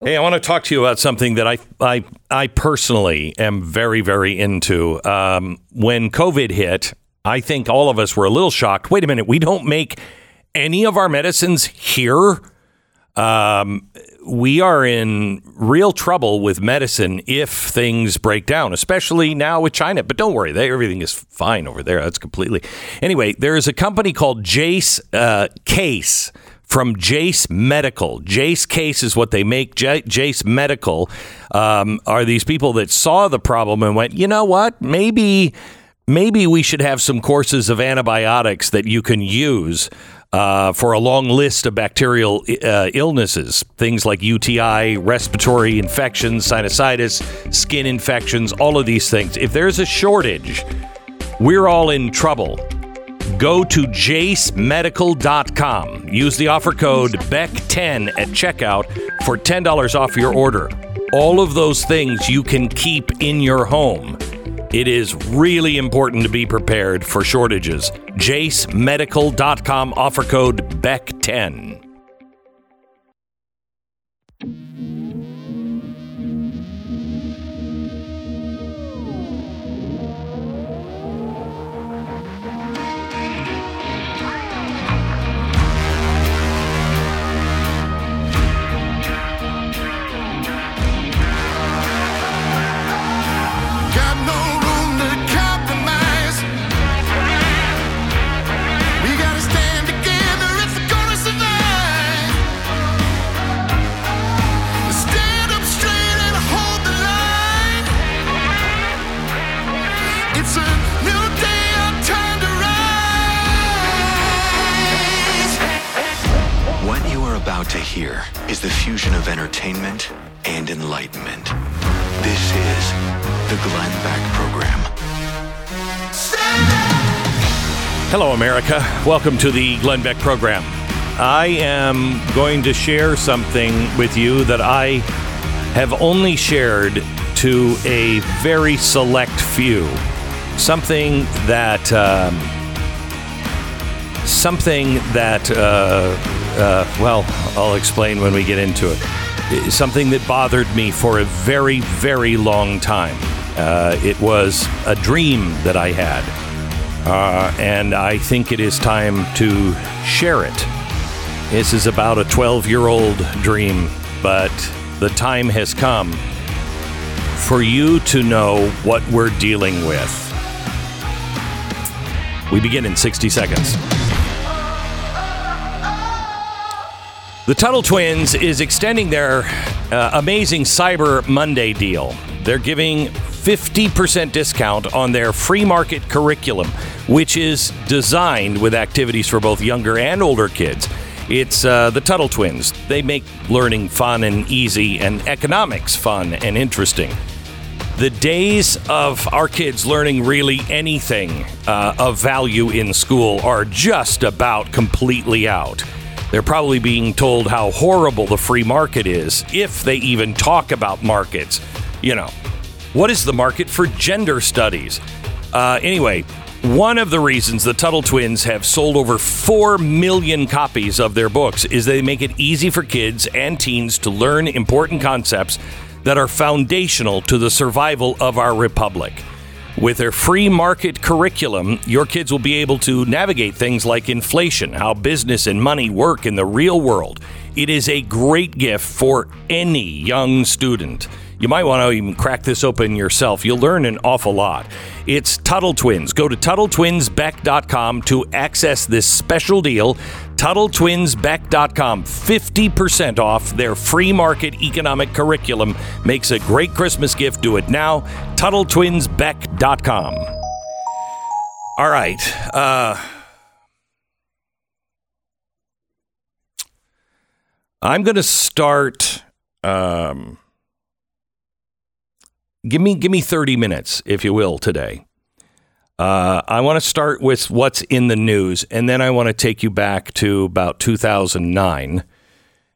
Hey, I want to talk to you about something that I I, I personally am very very into. Um, when COVID hit, I think all of us were a little shocked. Wait a minute, we don't make any of our medicines here. Um, we are in real trouble with medicine if things break down, especially now with China. But don't worry, they, everything is fine over there. That's completely. Anyway, there is a company called Jase uh, Case from Jase Medical. Jase Case is what they make. J- Jase Medical um, are these people that saw the problem and went, you know what? Maybe maybe we should have some courses of antibiotics that you can use uh, for a long list of bacterial uh, illnesses, things like UTI, respiratory infections, sinusitis, skin infections, all of these things. If there's a shortage, we're all in trouble. Go to jasemedical.com. Use the offer code BECK10 at checkout for $10 off your order. All of those things you can keep in your home. It is really important to be prepared for shortages. JaseMedical.com offer code BECK10. America. Welcome to the Glenn Beck program. I am going to share something with you that I have only shared to a very select few. Something that, um, something that, uh, uh, well, I'll explain when we get into it. Something that bothered me for a very, very long time. Uh, it was a dream that I had. Uh, and I think it is time to share it. This is about a 12 year old dream, but the time has come for you to know what we're dealing with. We begin in 60 seconds. The Tuttle Twins is extending their uh, amazing Cyber Monday deal. They're giving 50% discount on their free market curriculum, which is designed with activities for both younger and older kids. It's uh, the Tuttle Twins. They make learning fun and easy and economics fun and interesting. The days of our kids learning really anything uh, of value in school are just about completely out. They're probably being told how horrible the free market is, if they even talk about markets. You know, what is the market for gender studies? Uh, anyway, one of the reasons the Tuttle twins have sold over 4 million copies of their books is they make it easy for kids and teens to learn important concepts that are foundational to the survival of our republic. With their free market curriculum, your kids will be able to navigate things like inflation, how business and money work in the real world. It is a great gift for any young student. You might want to even crack this open yourself. You'll learn an awful lot. It's Tuttle Twins. Go to TuttleTwinsBeck.com to access this special deal. TuttleTwinsBeck.com. 50% off their free market economic curriculum. Makes a great Christmas gift. Do it now. TuttleTwinsBeck.com. All right. Uh, I'm going to start. Um, give me give me 30 minutes, if you will, today. Uh, I want to start with what's in the news, and then I want to take you back to about 2009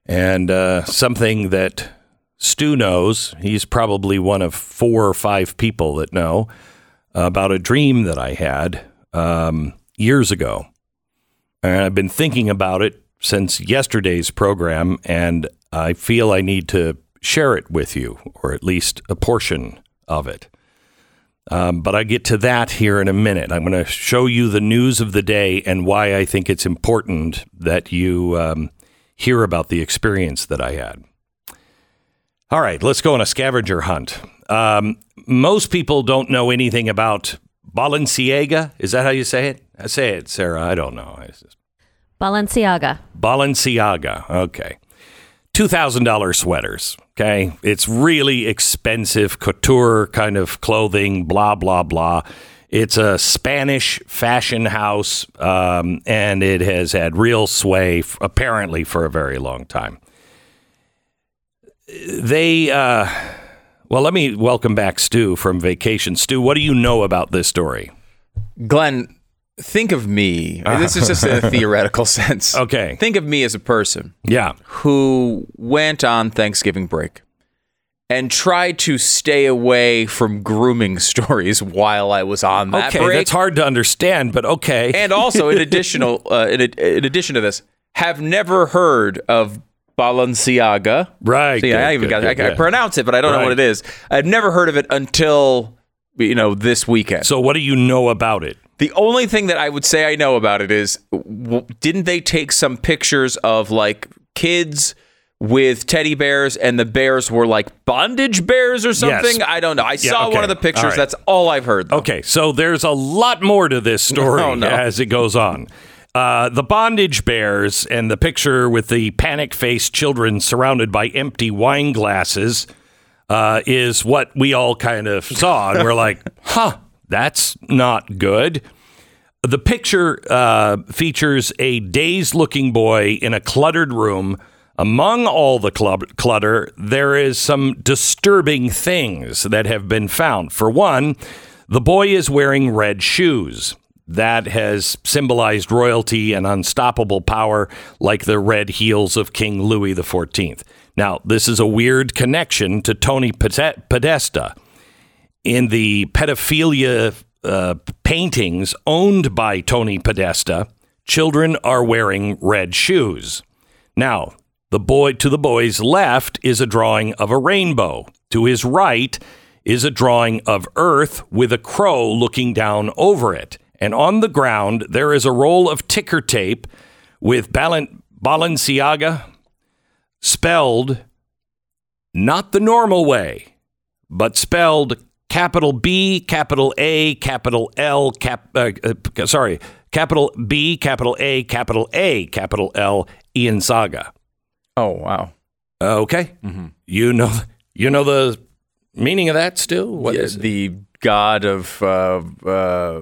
and uh, something that Stu knows. He's probably one of four or five people that know about a dream that I had um, years ago. And I've been thinking about it since yesterday's program, and I feel I need to share it with you, or at least a portion of it. Um, but I get to that here in a minute. I'm going to show you the news of the day and why I think it's important that you um, hear about the experience that I had. All right, let's go on a scavenger hunt. Um, most people don't know anything about Balenciaga. Is that how you say it? I say it, Sarah. I don't know. Balenciaga. Balenciaga. Okay. $2,000 sweaters. Okay. It's really expensive couture kind of clothing, blah, blah, blah. It's a Spanish fashion house, um, and it has had real sway, f- apparently, for a very long time. They, uh, well, let me welcome back Stu from vacation. Stu, what do you know about this story? Glenn, think of me. This is just in a theoretical sense. Okay. Think of me as a person Yeah. who went on Thanksgiving break and tried to stay away from grooming stories while I was on that Okay. break. That's hard to understand, but okay. And also, in additional, uh, in, in addition to this, have never heard of Balenciaga. Right, See, good, I even good, got good, I, I pronounce it, but I don't know what it is. I've never heard of it until you know this weekend. so, what do you know about it? The only thing that I would say I know about it is, w- didn't they take some pictures of like kids with teddy bears, and the bears were like bondage bears or something? Yes. I don't know. I Yeah, saw okay. one of the pictures. All right. That's all I've heard. though. Okay, so there's a lot more to this story Oh, no. as it goes on. Uh, the bondage bears and the picture with the panic faced children surrounded by empty wine glasses uh, is what we all kind of saw. And we're like, huh, that's not good. The picture uh, features a dazed looking boy in a cluttered room. Among all the clutter, there is some disturbing things that have been found. For one, the boy is wearing red shoes. That has symbolized royalty and unstoppable power, like the red heels of King Louis XIV. Now, this is a weird connection to Tony Pode- Podesta in the pedophilia uh, paintings owned by Tony Podesta, children are wearing red shoes. Now, the boy to the boy's left is a drawing of a rainbow. To his right is a drawing of Earth with a crow looking down over it. And on the ground, there is a roll of ticker tape with Balen- Balenciaga spelled not the normal way but spelled capital B, capital A, capital L, cap, uh, uh, sorry, capital B, capital A, capital A, capital L, Ian Saga. Oh wow. Uh, okay, Mm-hmm. you know, you know the meaning of that still. What Yeah, is it? the god of? Uh, uh,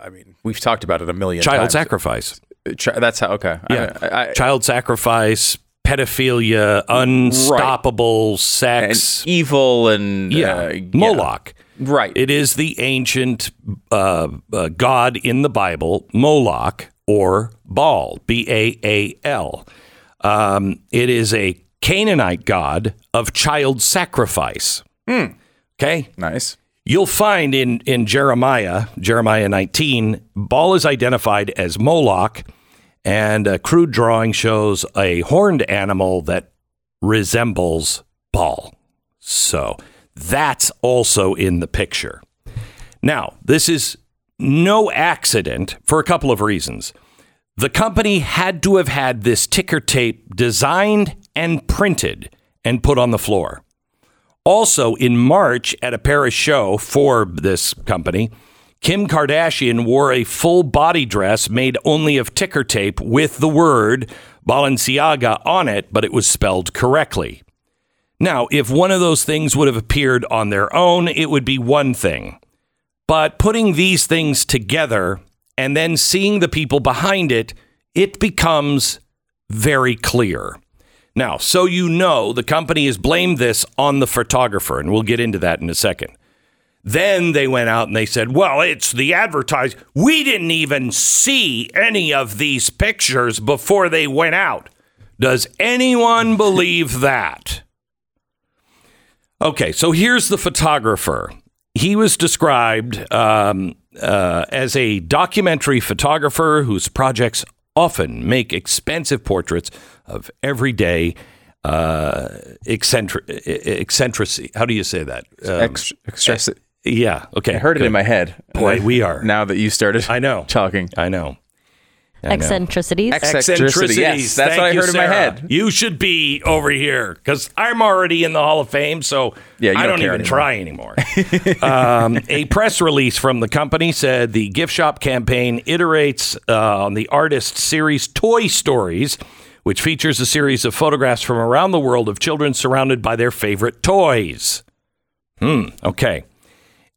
I mean, we've talked about it a million child times. sacrifice? Chi- that's how. Okay. Yeah, I, I, child sacrifice, pedophilia, unstoppable and sex. evil and yeah, uh, Moloch. Right. It is the ancient uh, uh, god in the Bible, Moloch or Baal, B A A L. Um, it is a Canaanite god of child sacrifice. Okay. nice. You'll find in, in Jeremiah, Jeremiah 19, Baal is identified as Moloch, and a crude drawing shows a horned animal that resembles Baal. So that's also in the picture. Now, this is no accident for a couple of reasons. The company had to have had this ticker tape designed and printed and put on the floor. Also, in March at a Paris show for this company, Kim Kardashian wore a full body dress made only of ticker tape with the word Balenciaga on it, but it was spelled correctly. Now, if one of those things would have appeared on their own, it would be one thing. But putting these things together and then seeing the people behind it, it becomes very clear. Now, so you know, the company has blamed this on the photographer, and we'll get into that in a second. Then they went out and they said, well, it's the advertise. We didn't even see any of these pictures before they went out. Does anyone believe that? Okay, so here's the photographer. He was described um, uh, as a documentary photographer whose projects often make expensive portraits of everyday uh, eccentric, eccentricity. How do you say that? Um, extra, yeah. Okay. I heard it in my head. Boy, we are. Now that you started I know. talking. I know. I know. Eccentricities. Yes, that's Thank what I you, heard in my head. You should be over here because I'm already in the Hall of Fame, so Yeah, you I don't don't, care even anymore. try anymore. um, a press release from the company said the gift shop campaign iterates uh, on the artist series Toy Stories, which features a series of photographs from around the world of children surrounded by their favorite toys. Hmm. Okay.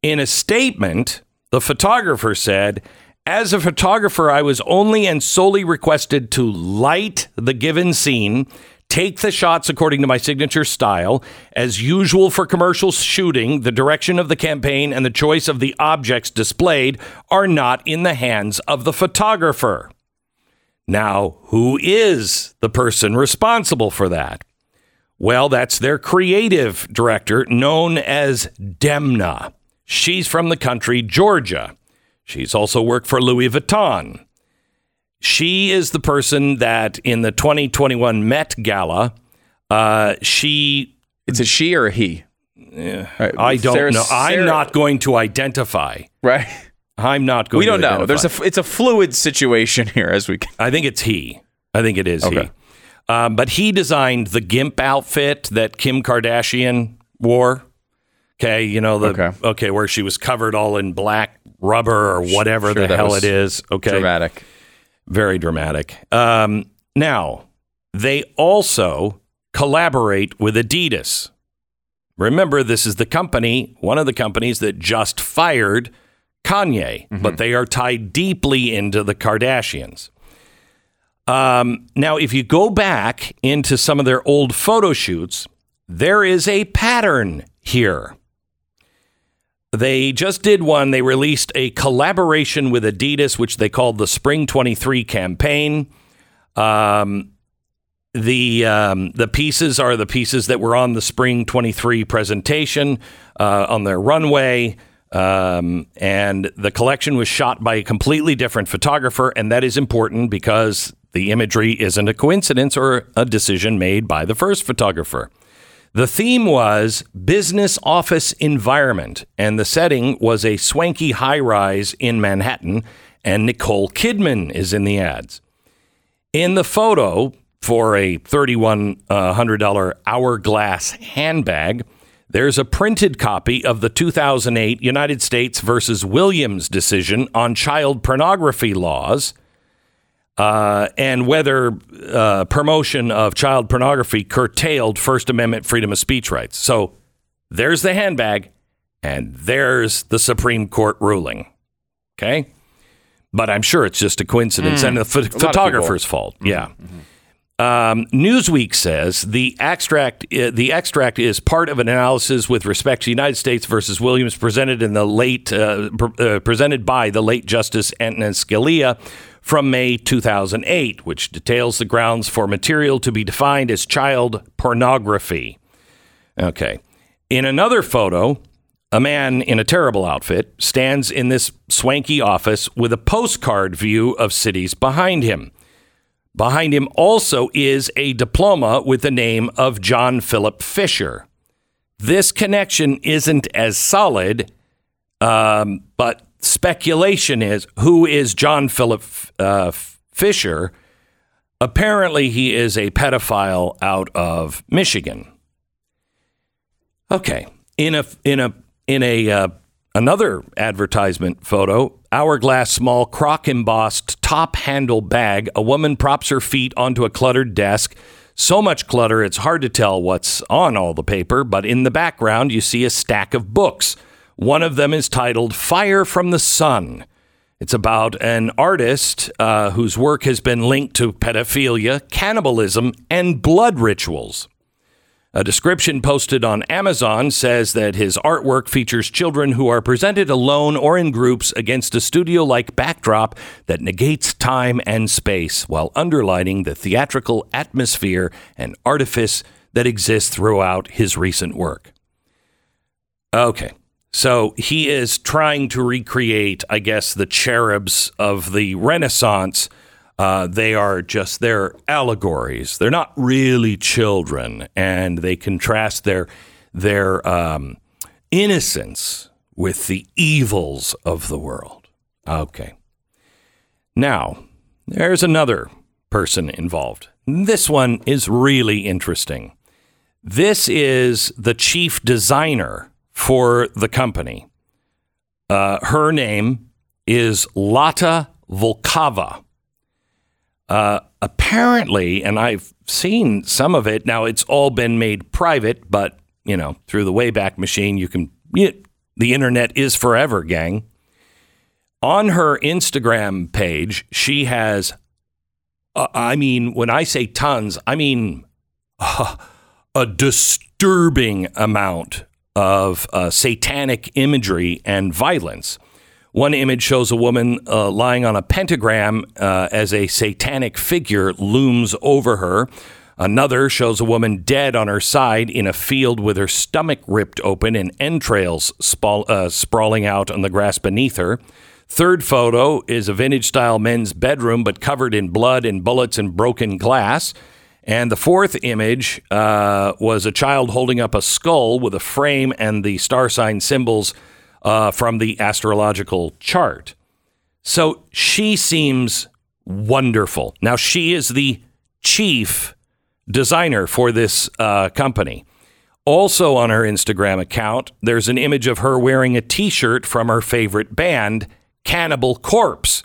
In a statement, the photographer said, As a photographer, I was only and solely requested to light the given scene, take the shots according to my signature style. As usual for commercial shooting, the direction of the campaign and the choice of the objects displayed are not in the hands of the photographer. Now, who is the person responsible for that? Well, that's their creative director, known as Demna. She's from the country Georgia. She's also worked for Louis Vuitton. She is the person that in the 2021 Met Gala, uh, she, It's a she or a he? Right, I don't Sarah- know. I'm not going to identify. Right. I'm not going We don't know. identify. There's a it's a fluid situation here as we. I think it's he. I think it is Okay. he. Um, but he designed the gimp outfit that Kim Kardashian wore. Okay, you know the Okay. okay, where she was covered all in black rubber or whatever Sure, the hell it is. Okay, Dramatic. very dramatic. Um, now they also collaborate with Adidas. Remember, this is the company, one of the companies that just fired Kanye, but they are tied deeply into the Kardashians. Um, now, if you go back into some of their old photo shoots, there is a pattern here. They just did one. They released a collaboration with Adidas, which they called the Spring 23 campaign. Um, the um, the pieces are the pieces that were on the Spring 23 presentation uh, on their runway. Um, and the collection was shot by a completely different photographer, and that is important because the imagery isn't a coincidence or a decision made by the first photographer. The theme was business office environment, and the setting was a swanky high rise in Manhattan, and Nicole Kidman is in the ads. In the photo for a $3,100 uh, hourglass handbag, there's a printed copy of the 2008 United States versus Williams decision on child pornography laws uh, and whether uh, promotion of child pornography curtailed First Amendment freedom of speech rights. So there's the handbag, and there's the Supreme Court ruling. Okay? But I'm sure it's just a coincidence and the ph- photographer's fault. Yeah. Um, Newsweek says the extract uh, the extract is part of an analysis with respect to United States versus Williams presented in the late uh, pr- uh, presented by the late Justice Antonin Scalia from May 2008, which details the grounds for material to be defined as child pornography. Okay. In another photo, a man in a terrible outfit stands in this swanky office with a postcard view of cities behind him. Behind him also is a diploma with the name of John Philip Fisher. This connection isn't as solid, um, but speculation is who is John Philip uh, Fisher? Apparently, he is a pedophile out of Michigan. Okay, in a in a in a uh, another advertisement photo, hourglass small croc embossed top handle bag. A woman props her feet onto a cluttered desk. So much clutter, it's hard to tell what's on all the paper. But in the background, you see a stack of books. One of them is titled "Fire from the Sun." It's about an artist uh, whose work has been linked to pedophilia, cannibalism, and blood rituals. A description posted on Amazon says that his artwork features children who are presented alone or in groups against a studio like backdrop that negates time and space while underlining the theatrical atmosphere and artifice that exists throughout his recent work. Okay. So he is trying to recreate, I guess, the cherubs of the Renaissance Uh, they are just they're allegories. They're not really children, and they contrast their their um, innocence with the evils of the world. Okay. Now, there's another person involved. This one is really interesting. This is the chief designer for the company. Uh, her name is Lotta Volkova. Uh, apparently, and I've seen some of it. Now, it's all been made private, but you know, through the Wayback Machine, you can. The internet is forever, gang. On her Instagram page, she has. Uh, I mean, when I say tons, I mean uh, a disturbing amount of uh, satanic imagery and violence. One image shows a woman uh, lying on a pentagram uh, as a satanic figure looms over her. Another shows a woman dead on her side in a field with her stomach ripped open and entrails spall, uh, sprawling out on the grass beneath her. Third photo is a vintage style men's bedroom, but covered in blood and bullets and broken glass. And the fourth image uh, was a child holding up a skull with a frame and the star sign symbols uh, from the astrological chart. So she seems wonderful. Now, she is the chief designer for this uh, company. Also on her Instagram account, there's an image of her wearing a t shirt from her favorite band, Cannibal Corpse,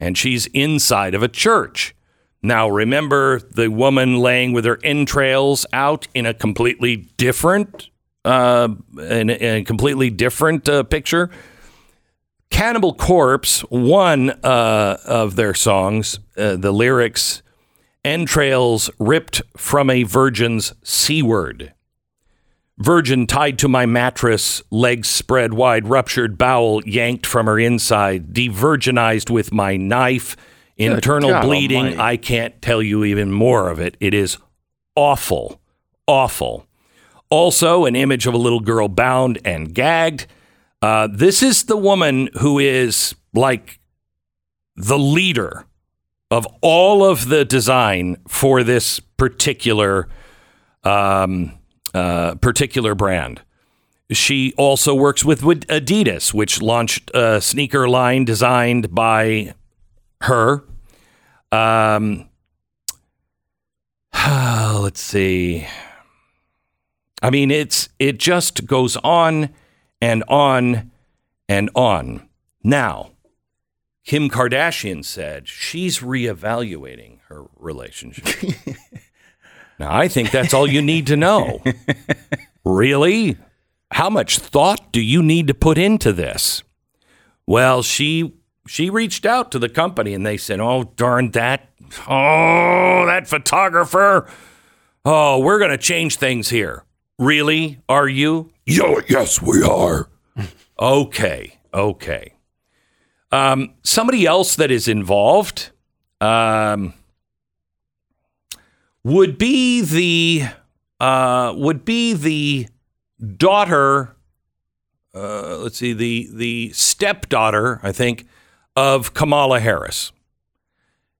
and she's inside of a church. Now, remember the woman laying with her entrails out in a completely different, uh, in, a, in a completely different uh, picture. Cannibal Corpse, one uh, of their songs, uh, the lyrics, entrails ripped from a virgin's seaward. Virgin tied to my mattress, legs spread wide, ruptured bowel yanked from her inside, devirginized with my knife, internal God bleeding. almighty. I can't tell you even more of it. It is awful, awful. Also, an image of a little girl bound and gagged. Uh, this is the woman who is like the leader of all of the design for this particular um, uh, particular brand. She also works with with Adidas, which launched a sneaker line designed by her. Um, let's see. I mean, it's it just goes on and on and on. Now, Kim Kardashian said she's reevaluating her relationship. now, I think that's all you need to know. really? How much thought do you need to put into this? Well, she she reached out to the company and they said, "Oh, darn that. Oh, that photographer. Oh, we're going to change things here." Really? Are you? Yo, yes, we are. okay. Okay. Um, somebody else that is involved um, would be the uh, would be the daughter. Uh, let's see the the stepdaughter, I think, of Kamala Harris.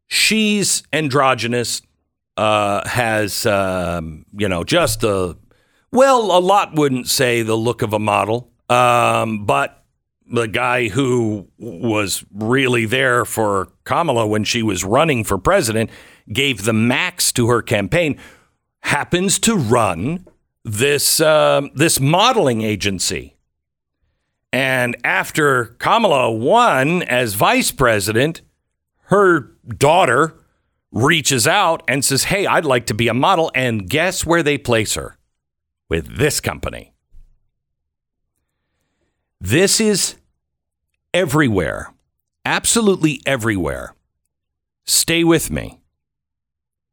She's androgynous, uh, has um, you know just a well, a lot wouldn't say the look of a model, um, but the guy who was really there for Kamala when she was running for president gave the max to her campaign happens to run this uh, this modeling agency. And after Kamala won as vice president, her daughter reaches out and says, "Hey, I'd like to be a model." And guess where they place her? With this company. This is everywhere, absolutely everywhere. Stay with me.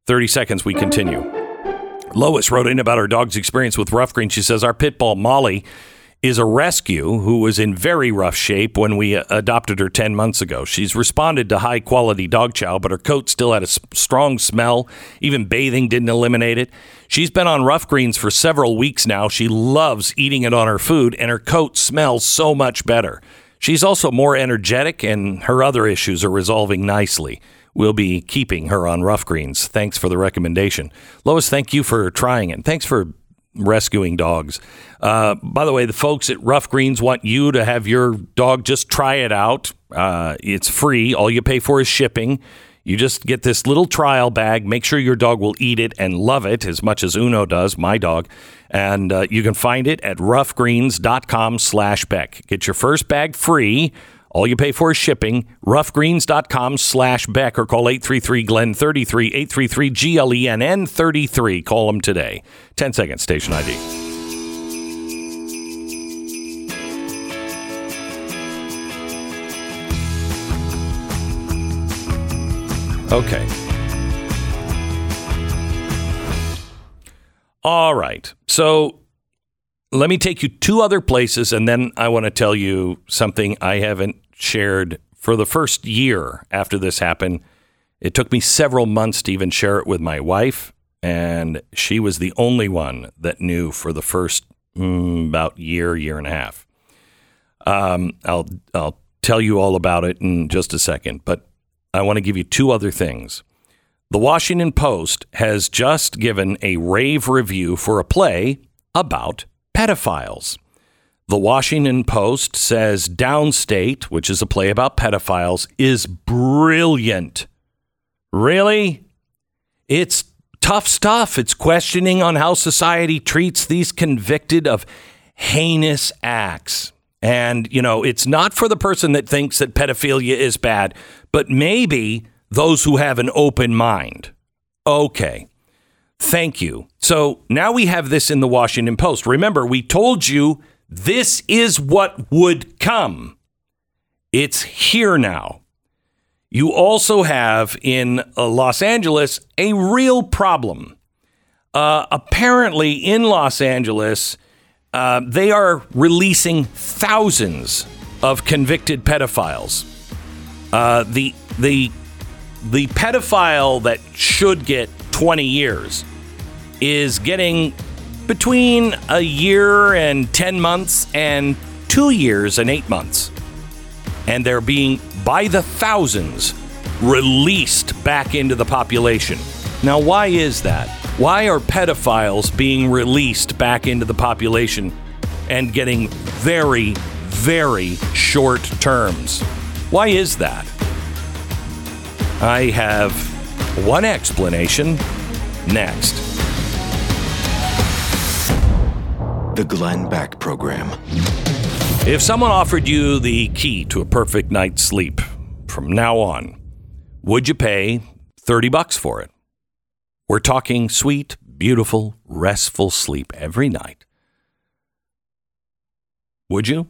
30 seconds, we continue. Lois wrote in about her dog's experience with Rough Green. She says, Our pit bull, Molly, is a rescue who was in very rough shape when we uh, adopted her 10 months ago. She's responded to high quality dog chow, but her coat still had a strong smell. Even bathing didn't eliminate it. She's been on rough greens for several weeks now. She loves eating it on her food, and her coat smells so much better. She's also more energetic, and her other issues are resolving nicely. we'll be keeping her on rough greens. Thanks for the recommendation. Lois, thank you for trying it. Thanks for rescuing dogs. Uh, by the way, the folks at Rough Greens want you to have your dog just try it out. Uh, it's free. All you pay for is shipping. You just get this little trial bag. Make sure your dog will eat it and love it as much as Uno does, my dog. And uh, you can find it at roughgreens.com slash Beck. Get your first bag free. All you pay for is shipping. Roughgreens.com slash Beck or call 833 Glenn 33 833 G L E N N 33. Call them today. 10 seconds, station ID. Okay. All right. So let me take you two other places, and then I want to tell you something I haven't shared for the first year after this happened. It took me several months to even share it with my wife, and she was the only one that knew for the first mm, about year, year and a half. Um, I'll I'll tell you all about it in just a second, but I want to give you two other things. The Washington Post has just given a rave review for a play about pedophiles. The Washington Post says Downstate, which is a play about pedophiles, is brilliant. Really? It's tough stuff. It's questioning on how society treats these convicted of heinous acts. And, you know, it's not for the person that thinks that pedophilia is bad, but maybe those who have an open mind. Okay. Thank you. So now we have this in the Washington Post. Remember, we told you this is what would come. It's here now. You also have in uh, Los Angeles a real problem. Uh, apparently, in Los Angeles, uh, they are releasing thousands of convicted pedophiles. Uh, the the the pedophile that should get 20 years is getting between a year and 10 months and two years and eight months. And they're being, by the thousands, released back into the population. Now, why is that? Why are pedophiles being released back into the population and getting very, very short terms? Why is that? I have one explanation next. The Glenn Beck Program. If someone offered you the key to a perfect night's sleep from now on, would you pay 30 bucks for it? We're talking sweet, beautiful, restful sleep every night. Would you?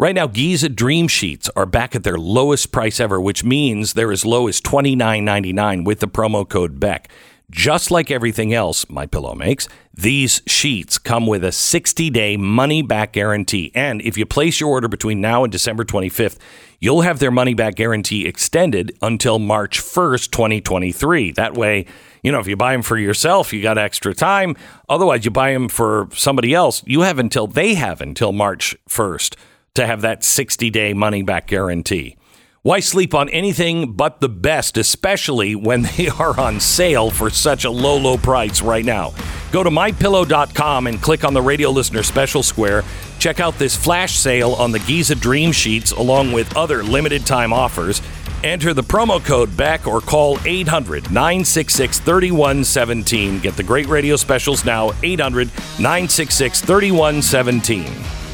Right now, Giza Dream Sheets are back at their lowest price ever, which means they're as low as $29.99 with the promo code BECK. Just like everything else My Pillow makes, these sheets come with a 60-day money-back guarantee. And if you place your order between now and December 25th, you'll have their money-back guarantee extended until March 1st, 2023. That way, you know, if you buy them for yourself, you got extra time. Otherwise, you buy them for somebody else, you have until they have until March 1st to have that 60-day money-back guarantee. Why sleep on anything but the best, especially when they are on sale for such a low, low price right now? Go to mypillow.com and click on the radio listener special square. Check out this flash sale on the Giza Dream Sheets along with other limited time offers. Enter the promo code BECK or call 800 966 3117. Get the great radio specials now 800 966 3117.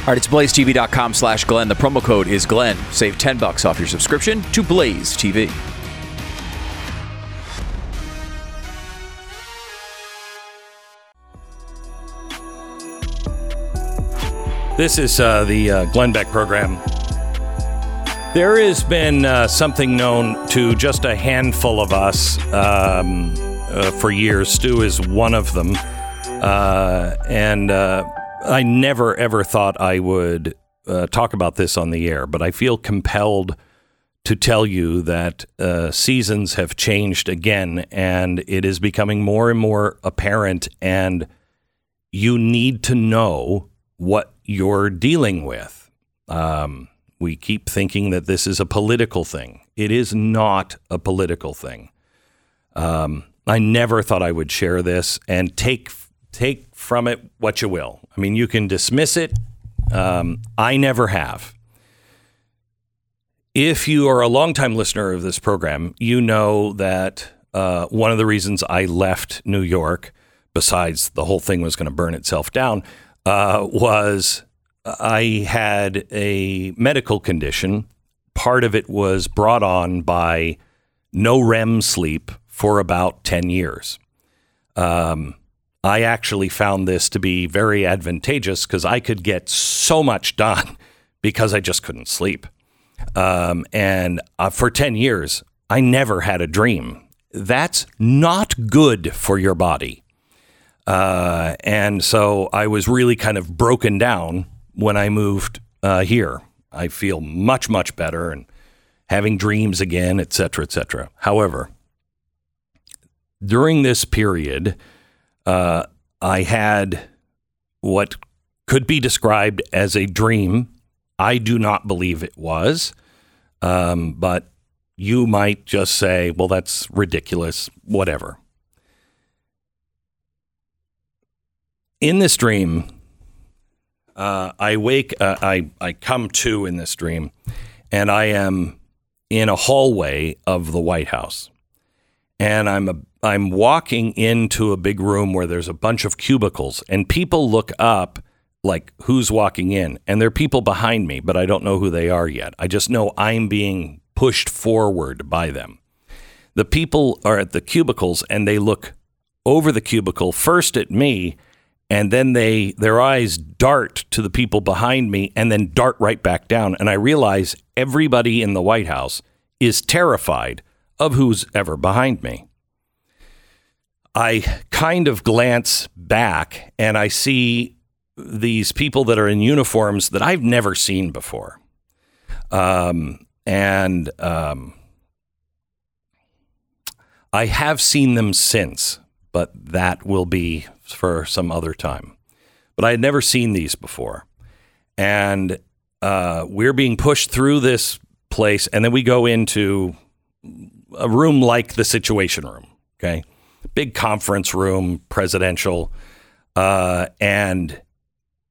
All right, it's blazetv.com slash Glenn. The promo code is Glenn. Save 10 bucks off your subscription to Blaze TV. This is uh, the uh, Glenn Beck program. There has been uh, something known to just a handful of us um, uh, for years. Stu is one of them. Uh, and uh, I never, ever thought I would uh, talk about this on the air, but I feel compelled to tell you that uh, seasons have changed again, and it is becoming more and more apparent, and you need to know what you're dealing with. Um, we keep thinking that this is a political thing. It is not a political thing. Um, I never thought I would share this and take take from it what you will. I mean, you can dismiss it. Um, I never have. If you are a longtime listener of this program, you know that uh, one of the reasons I left New York, besides the whole thing was going to burn itself down, uh, was I had a medical condition. Part of it was brought on by no REM sleep for about 10 years. Um, I actually found this to be very advantageous because I could get so much done because I just couldn't sleep. Um, and uh, for 10 years, I never had a dream. That's not good for your body. Uh, and so I was really kind of broken down when I moved uh, here. I feel much, much better and having dreams again, et cetera, et cetera. However, during this period, uh, I had what could be described as a dream. I do not believe it was, um, but you might just say, well, that's ridiculous, whatever. In this dream, uh, I wake, uh, I, I come to in this dream, and I am in a hallway of the White House. And I'm a, I'm walking into a big room where there's a bunch of cubicles, and people look up like who's walking in, and there are people behind me, but I don't know who they are yet. I just know I'm being pushed forward by them. The people are at the cubicles, and they look over the cubicle first at me, and then they their eyes dart to the people behind me, and then dart right back down. And I realize everybody in the White House is terrified of who's ever behind me. I kind of glance back and I see these people that are in uniforms that I've never seen before. Um, and um, I have seen them since, but that will be for some other time. But I had never seen these before. And uh, we're being pushed through this place, and then we go into a room like the Situation Room. Okay, big conference room, presidential, uh, and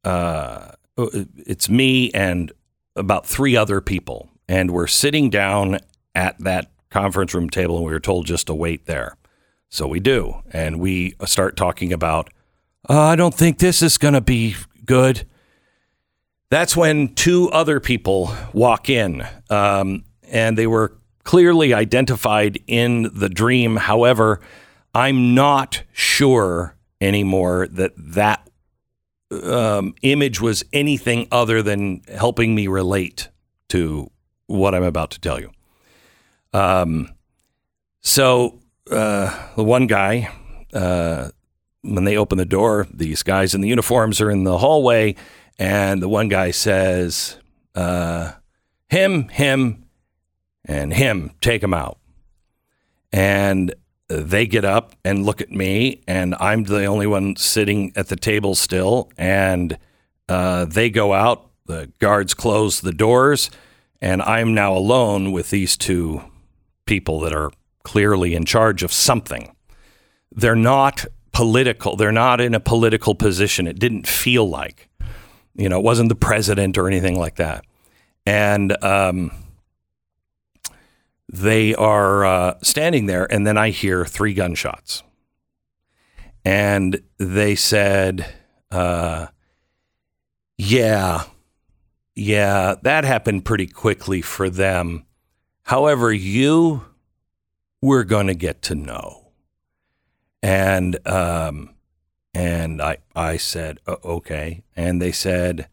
uh, it's me and about three other people, and we're sitting down at that conference room table, and we were told just to wait there. So we do, and we start talking about. Uh, I don't think this is going to be good. That's when two other people walk in, um, and they were clearly identified in the dream. However, I'm not sure anymore that that um, image was anything other than helping me relate to what I'm about to tell you. Um, so uh, the one guy, uh, when they open the door, these guys in the uniforms are in the hallway, and the one guy says, uh, "Him, him, and him, take him out." And they get up and look at me, and I'm the only one sitting at the table still. And uh, they go out. The guards close the doors, and I'm now alone with these two people that are clearly in charge of something. They're not political. They're not in a political position. It didn't feel like, you know, it wasn't the president or anything like that. And um, they are uh, standing there, and then I hear three gunshots. And they said, uh, Yeah, yeah, that happened pretty quickly for them. However, you, we're going to get to know. And, um, and I, I said, okay. And they said,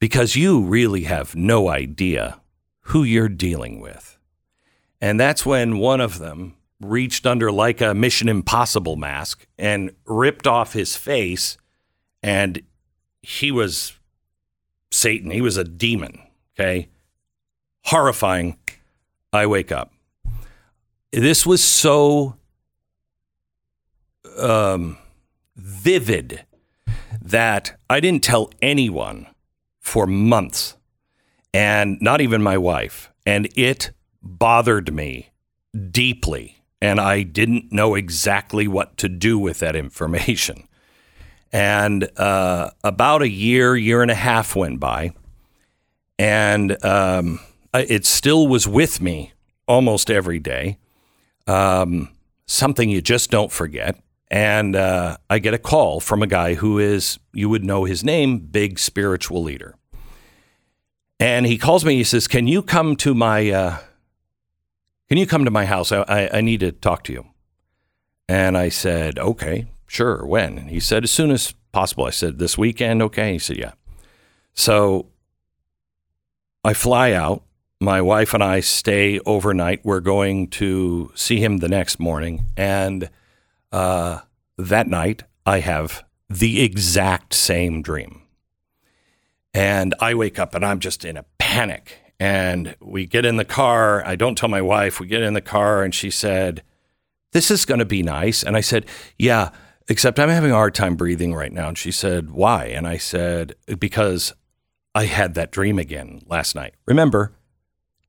because you really have no idea who you're dealing with. And that's when one of them reached under like a Mission Impossible mask and ripped off his face. And he was Satan. He was a demon. Okay. Horrifying. I wake up. This was so um, vivid that I didn't tell anyone for months and not even my wife. And it bothered me deeply, and I didn't know exactly what to do with that information. And uh, about a year, year and a half went by, and um, it still was with me almost every day. Um, something you just don't forget. And uh, I get a call from a guy who is, you would know his name, big spiritual leader. And he calls me. He says, "Can you come to my, uh, can you come to my house? I, I, I need to talk to you." And I said, "Okay, sure. When?" And he said, "As soon as possible." I said, "This weekend, okay?" He said, "Yeah." So I fly out. My wife and I stay overnight. We're going to see him the next morning. And uh, that night, I have the exact same dream. And I wake up and I'm just in a panic. And we get in the car. I don't tell my wife. We get in the car and she said, This is going to be nice. And I said, Yeah, except I'm having a hard time breathing right now. And she said, Why? And I said, Because I had that dream again last night. Remember,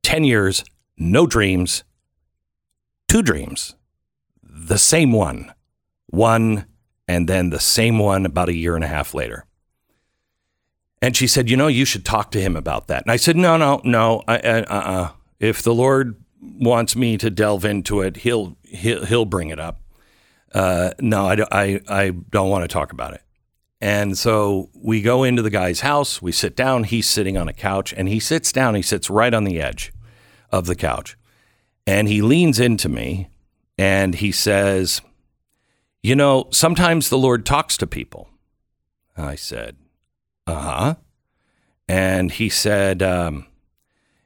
10 years, no dreams, two dreams, the same one, one, and then the same one about a year and a half later. And she said, You know, you should talk to him about that. And I said, No, no, no. I, I, uh-uh. If the Lord wants me to delve into it, he'll, he'll, he'll bring it up. Uh, no, I, I, I don't want to talk about it. And so we go into the guy's house, we sit down, he's sitting on a couch, and he sits down, he sits right on the edge of the couch. And he leans into me and he says, You know, sometimes the Lord talks to people. I said, Uh huh. And he said, um,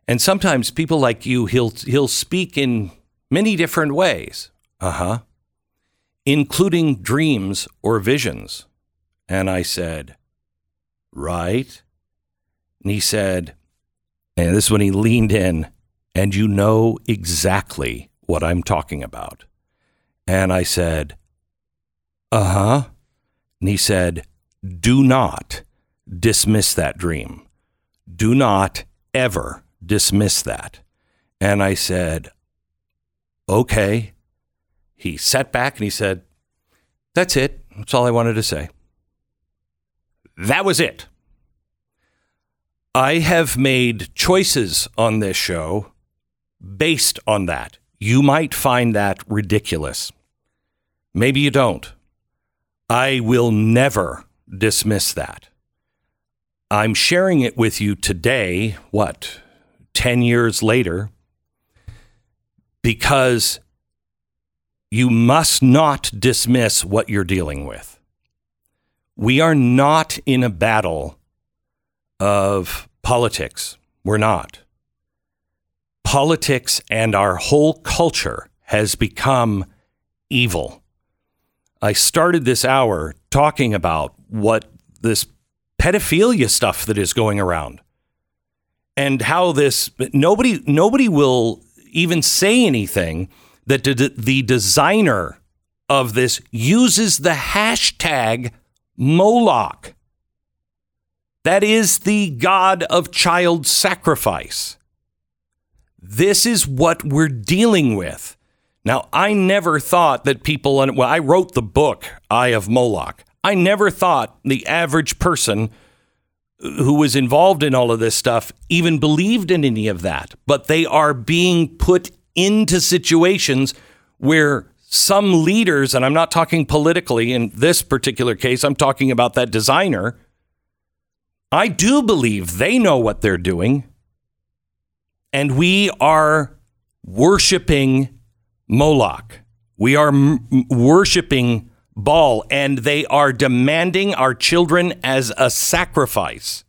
And sometimes people like you, he'll, he'll speak in many different ways. Uh huh. Including dreams or visions. And I said, Right. And he said, and this is when he leaned in, and you know exactly what I'm talking about. And I said, Uh huh. And he said, Do not dismiss that dream. Do not ever dismiss that. And I said, Okay. He sat back and he said, That's it. That's all I wanted to say. That was it. I have made choices on this show based on that. You might find that ridiculous. Maybe you don't. I will never dismiss that. I'm sharing it with you today, what, 10 years later, because you must not dismiss what you're dealing with. We are not in a battle of politics. We're not. Politics and our whole culture has become evil. I started this hour talking about what this pedophilia stuff that is going around and how this nobody nobody will even say anything that the, designer of this uses the hashtag Moloch. That is the god of child sacrifice. This is what we're dealing with. Now, I never thought that people, well, I wrote the book, Eye of Moloch. I never thought the average person who was involved in all of this stuff even believed in any of that. But they are being put into situations where some leaders, and I'm not talking politically in this particular case, I'm talking about that designer. I do believe they know what they're doing. And we are worshiping Moloch. We are m- worshiping Baal, and they are demanding our children as a sacrifice.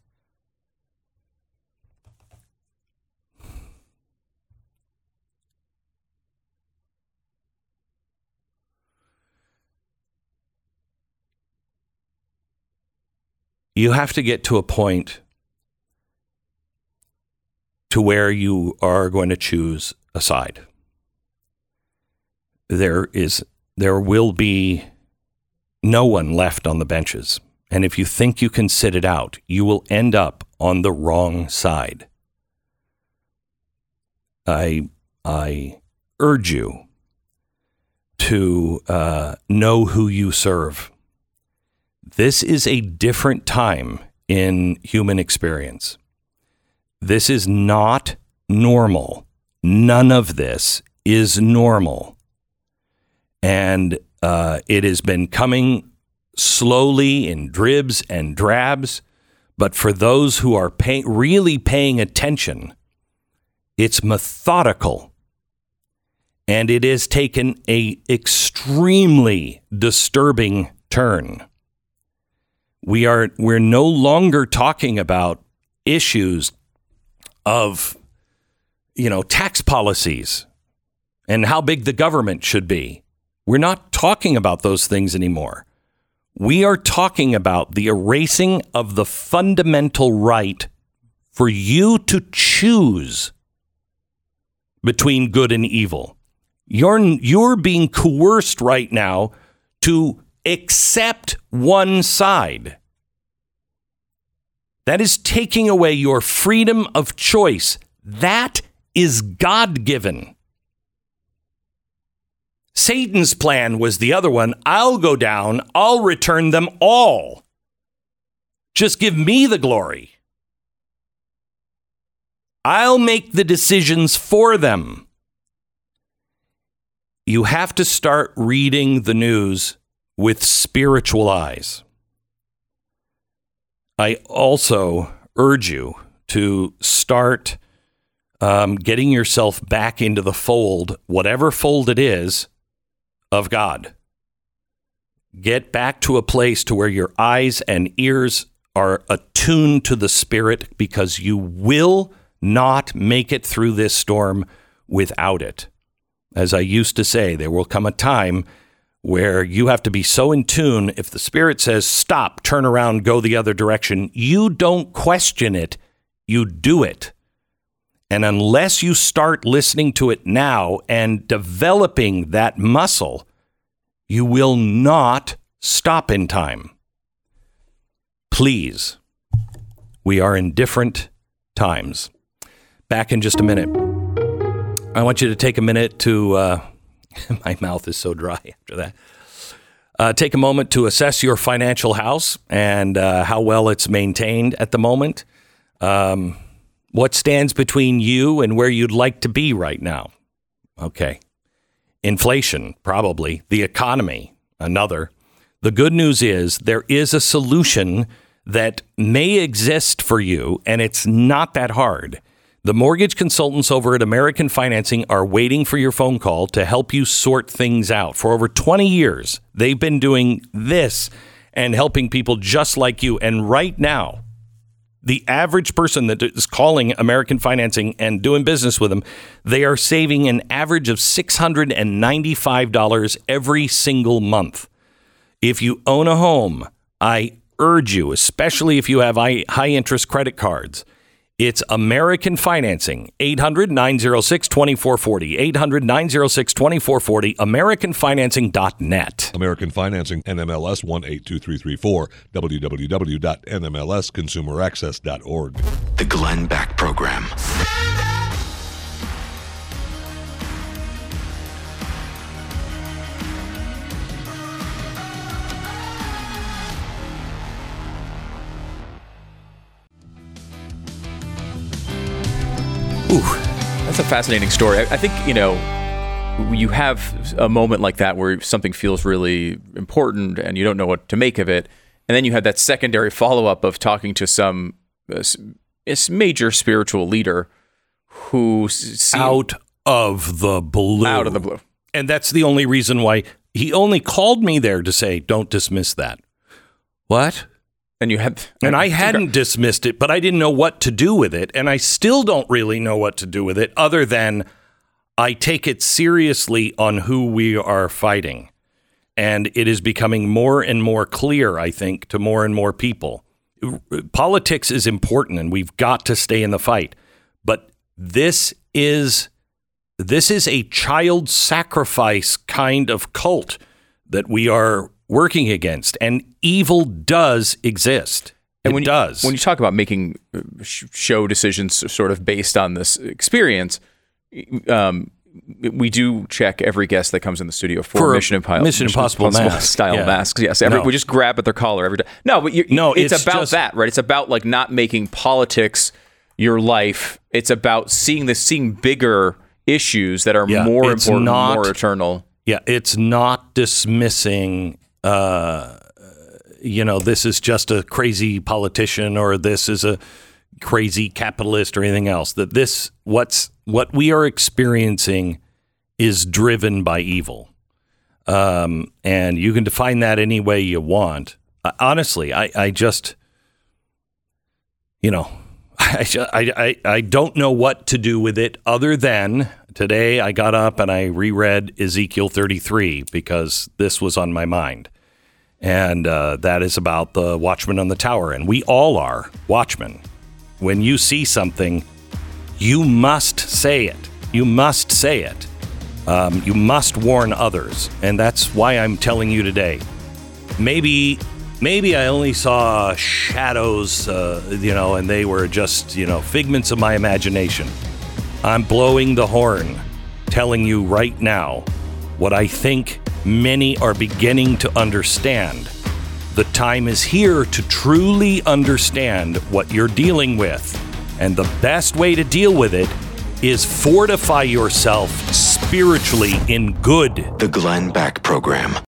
You have to get to a point to where you are going to choose a side. There is there will be no one left on the benches. And if you think you can sit it out, you will end up on the wrong side. I I urge you to uh, know who you serve. This is a different time in human experience. This is not normal. None of this is normal. And uh, it has been coming slowly in dribs and drabs. But for those who are pay- really paying attention, it's methodical. And it has taken a extremely disturbing turn. We are we're no longer talking about issues of you know tax policies and how big the government should be. We're not talking about those things anymore. We are talking about the erasing of the fundamental right for you to choose between good and evil. You're, you're being coerced right now to accept one side. That is taking away your freedom of choice. That is God given. Satan's plan was the other one. I'll go down, I'll return them all. Just give me the glory. I'll make the decisions for them. You have to start reading the news with spiritual eyes. I also urge you to start um, getting yourself back into the fold, whatever fold it is, of God. Get back to a place to where your eyes and ears are attuned to the Spirit because you will not make it through this storm without it. As I used to say, there will come a time where you have to be so in tune. If the Spirit says, stop, turn around, go the other direction, you don't question it, you do it. And unless you start listening to it now and developing that muscle, you will not stop in time. Please, we are in different times. Back in just a minute. I want you to take a minute to, uh, my mouth is so dry after that. Uh, take a moment to assess your financial house and uh, how well it's maintained at the moment. Um, what stands between you and where you'd like to be right now? Okay. Inflation, probably. The economy, another. The good news is there is a solution that may exist for you, and it's not that hard. The mortgage consultants over at American Financing are waiting for your phone call to help you sort things out. For over 20 years, they've been doing this and helping people just like you. And right now, the average person that is calling American Financing and doing business with them, they are saving an average of $695 every single month. If you own a home, I urge you, especially if you have high interest credit cards, it's American Financing, 800 906 2440. 800 906 2440, AmericanFinancing.net. American Financing, NMLS 182334, www.nmlsconsumeraccess.org. The Glenn Beck Program. Ooh, that's a fascinating story. I, I think, you know, you have a moment like that where something feels really important and you don't know what to make of it. And then you have that secondary follow up of talking to some uh, s- s- major spiritual leader who seemed Out of the blue. out of the blue. And that's the only reason why he only called me there to say, don't dismiss that. What? And you had, And I hadn't dismissed it, but I didn't know what to do with it. And I still don't really know what to do with it, other than I take it seriously on who we are fighting. And it is becoming more and more clear, I think, to more and more people. Politics is important and we've got to stay in the fight. But this is this is a child sacrifice kind of cult that we are working against, and evil does exist. And it when does. You, when you talk about making uh, show decisions sort of based on this experience, um, we do check every guest that comes in the studio for, For a Mission Impossible, Mission Impossible mask. style Yeah. masks. Yes, every, No. we just grab at their collar every day. No, but No, it's, it's about just- that, right? It's about like not making politics your life. It's about seeing this, seeing bigger issues that are Yeah, more important, not- more eternal. Yeah, it's not dismissing. Uh, you know, this is just a crazy politician, or this is a crazy capitalist, or anything else. That this what's what we are experiencing is driven by evil, um, and you can define that any way you want. Uh, honestly, I, I just, you know, I, I, I don't know what to do with it other than today I got up and I reread Ezekiel 33 because this was on my mind. And uh, that is about the watchman on the tower. And we all are watchmen. When you see something, you must say it. You must say it. Um, you must warn others. And that's why I'm telling you today maybe maybe I only saw shadows, uh, you know, and they were just you know figments of my imagination. I'm blowing the horn, telling you right now what I think many are beginning to understand. The time is here to truly understand what you're dealing with. And the best way to deal with it is fortify yourself spiritually in good. The Glenn Beck Program.